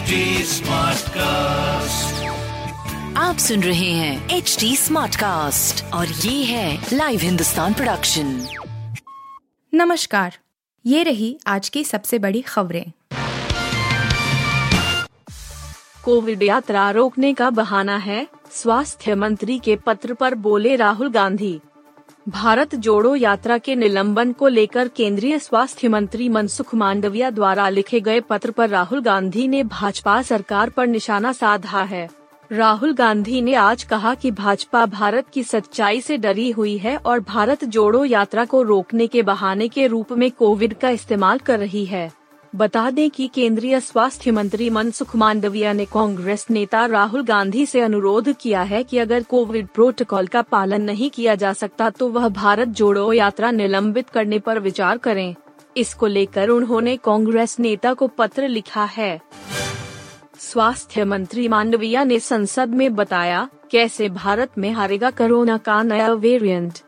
HD Smartcast. आप सुन रहे हैं एच डी स्मार्ट कास्ट और ये है लाइव हिंदुस्तान प्रोडक्शन नमस्कार ये रही आज की सबसे बड़ी खबरें। कोविड यात्रा रोकने का बहाना है स्वास्थ्य मंत्री के पत्र पर बोले राहुल गांधी। भारत जोड़ो यात्रा के निलंबन को लेकर केंद्रीय स्वास्थ्य मंत्री मनसुख मांडविया द्वारा लिखे गए पत्र पर राहुल गांधी ने भाजपा सरकार पर निशाना साधा है। राहुल गांधी ने आज कहा कि भाजपा भारत की सच्चाई से डरी हुई है और भारत जोड़ो यात्रा को रोकने के बहाने के रूप में कोविड का इस्तेमाल कर रही है। बता दें कि केंद्रीय स्वास्थ्य मंत्री मनसुख मांडविया ने कांग्रेस नेता राहुल गांधी से अनुरोध किया है कि अगर कोविड प्रोटोकॉल का पालन नहीं किया जा सकता तो वह भारत जोड़ो यात्रा निलंबित करने पर विचार करें। इसको लेकर उन्होंने कांग्रेस नेता को पत्र लिखा है। स्वास्थ्य मंत्री मांडविया ने संसद में बताया, कैसे भारत में हारेगा कोरोना का नया वेरिएंट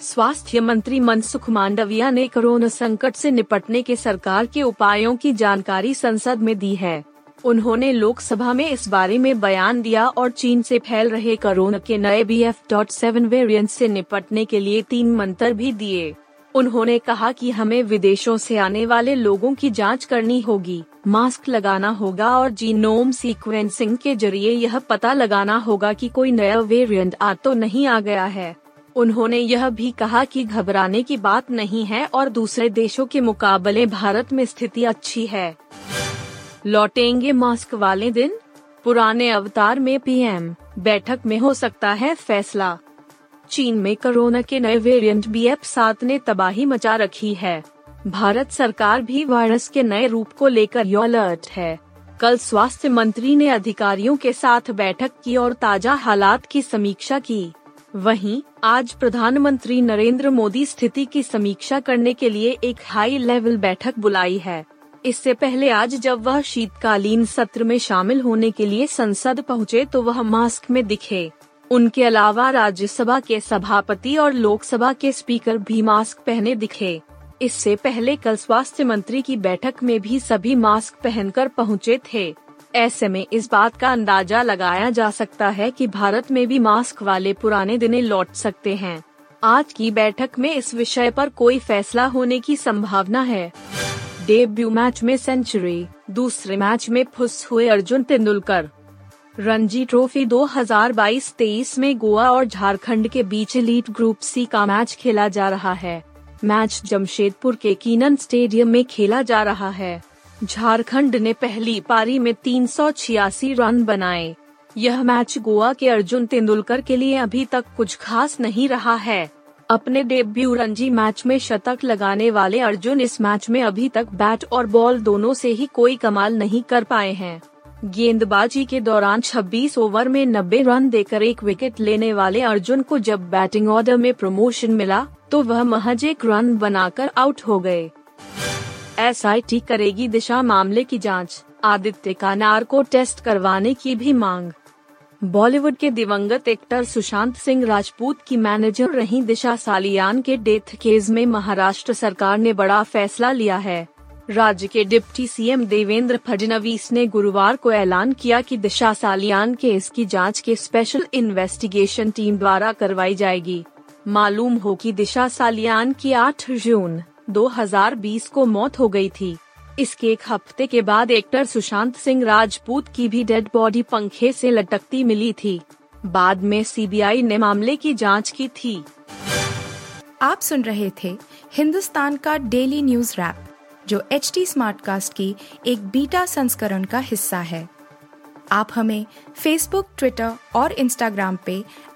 स्वास्थ्य मंत्री मनसुख मांडविया ने कोरोना संकट से निपटने के सरकार के उपायों की जानकारी संसद में दी है। उन्होंने लोकसभा में इस बारे में बयान दिया और चीन से फैल रहे कोरोना के नए B F dot seven variant से निपटने के लिए तीन मंत्र भी दिए। उन्होंने कहा कि हमें विदेशों से आने वाले लोगों की जाँच करनी होगी, मास्क लगाना होगा और जीनोम सीक्वेंसिंग के ज़रिए यह पता लगाना होगा कि कोई नया वेरिएंट आ तो नहीं आ गया है। उन्होंने यह भी कहा कि घबराने की बात नहीं है और दूसरे देशों के मुकाबले भारत में स्थिति अच्छी है। लौटेंगे मास्क वाले दिन? पुराने अवतार में पीएम बैठक में हो सकता है फैसला। चीन में कोरोना के नए वेरिएंट बी एफ़ सात ने तबाही मचा रखी है। भारत सरकार भी वायरस के नए रूप को लेकर अलर्ट है। कल स्वास्थ्य मंत्री ने अधिकारियों के साथ बैठक की और ताज़ा हालात की समीक्षा की। वहीं, आज प्रधानमंत्री नरेंद्र मोदी स्थिति की समीक्षा करने के लिए एक हाई लेवल बैठक बुलाई है। इससे पहले आज जब वह शीतकालीन सत्र में शामिल होने के लिए संसद पहुँचे तो वह मास्क में दिखे। उनके अलावा राज्यसभा के सभापति और लोकसभा के स्पीकर भी मास्क पहने दिखे। इससे पहले कल स्वास्थ्य मंत्री की बैठक में भी सभी मास्क पहनकर पहुँचे थे। ऐसे में इस बात का अंदाज़ा लगाया जा सकता है कि भारत में भी मास्क वाले पुराने दिने लौट सकते हैं। आज की बैठक में इस विषय पर कोई फैसला होने की संभावना है। डेब्यू मैच में सेंचुरी, दूसरे मैच में फुस हुए अर्जुन तेंदुलकर। रणजी ट्रॉफी 2022-23 में गोवा और झारखंड के बीच लीड ग्रुप सी का मैच खेला जा रहा है। मैच जमशेदपुर के कीनन स्टेडियम में खेला जा रहा है। झारखंड ने पहली पारी में तीन सौ छियासी रन बनाए। यह मैच गोवा के अर्जुन तेंदुलकर के लिए अभी तक कुछ खास नहीं रहा है। अपने डेब्यू रणजी मैच में शतक लगाने वाले अर्जुन इस मैच में अभी तक बैट और बॉल दोनों से ही कोई कमाल नहीं कर पाए हैं। गेंदबाजी के दौरान 26 ओवर में 90 रन देकर एक विकेट लेने वाले अर्जुन को जब बैटिंग ऑर्डर में प्रमोशन मिला तो वह महज एक रन बनाकर आउट हो गए। एसआईटी करेगी दिशा मामले की जाँच। आदित्य को टेस्ट करवाने की भी मांग। बॉलीवुड के दिवंगत एक्टर सुशांत सिंह राजपूत की मैनेजर रही दिशा सालियान के डेथ केस में महाराष्ट्र सरकार ने बड़ा फैसला लिया है। राज्य के डिप्टी सीएम देवेंद्र फडणवीस ने गुरुवार को ऐलान किया कि दिशा सालियान केस की जाँच के स्पेशल इन्वेस्टिगेशन टीम द्वारा करवाई जाएगी। मालूम हो कि दिशा सालियान की 8 जून 2020 को मौत हो गई थी। इसके एक हफ़्ते के बाद एक्टर सुशांत सिंह राजपूत की भी डेड बॉडी पंखे से लटकती मिली थी। बाद में सीबीआई ने मामले की जाँच की थी। आप सुन रहे थे हिंदुस्तान का डेली न्यूज़ रैप, जो एच टी स्मार्ट कास्ट की एक बीटा संस्करण का हिस्सा है। आप हमें फेसबुक ट्विटर और इंस्टाग्राम पे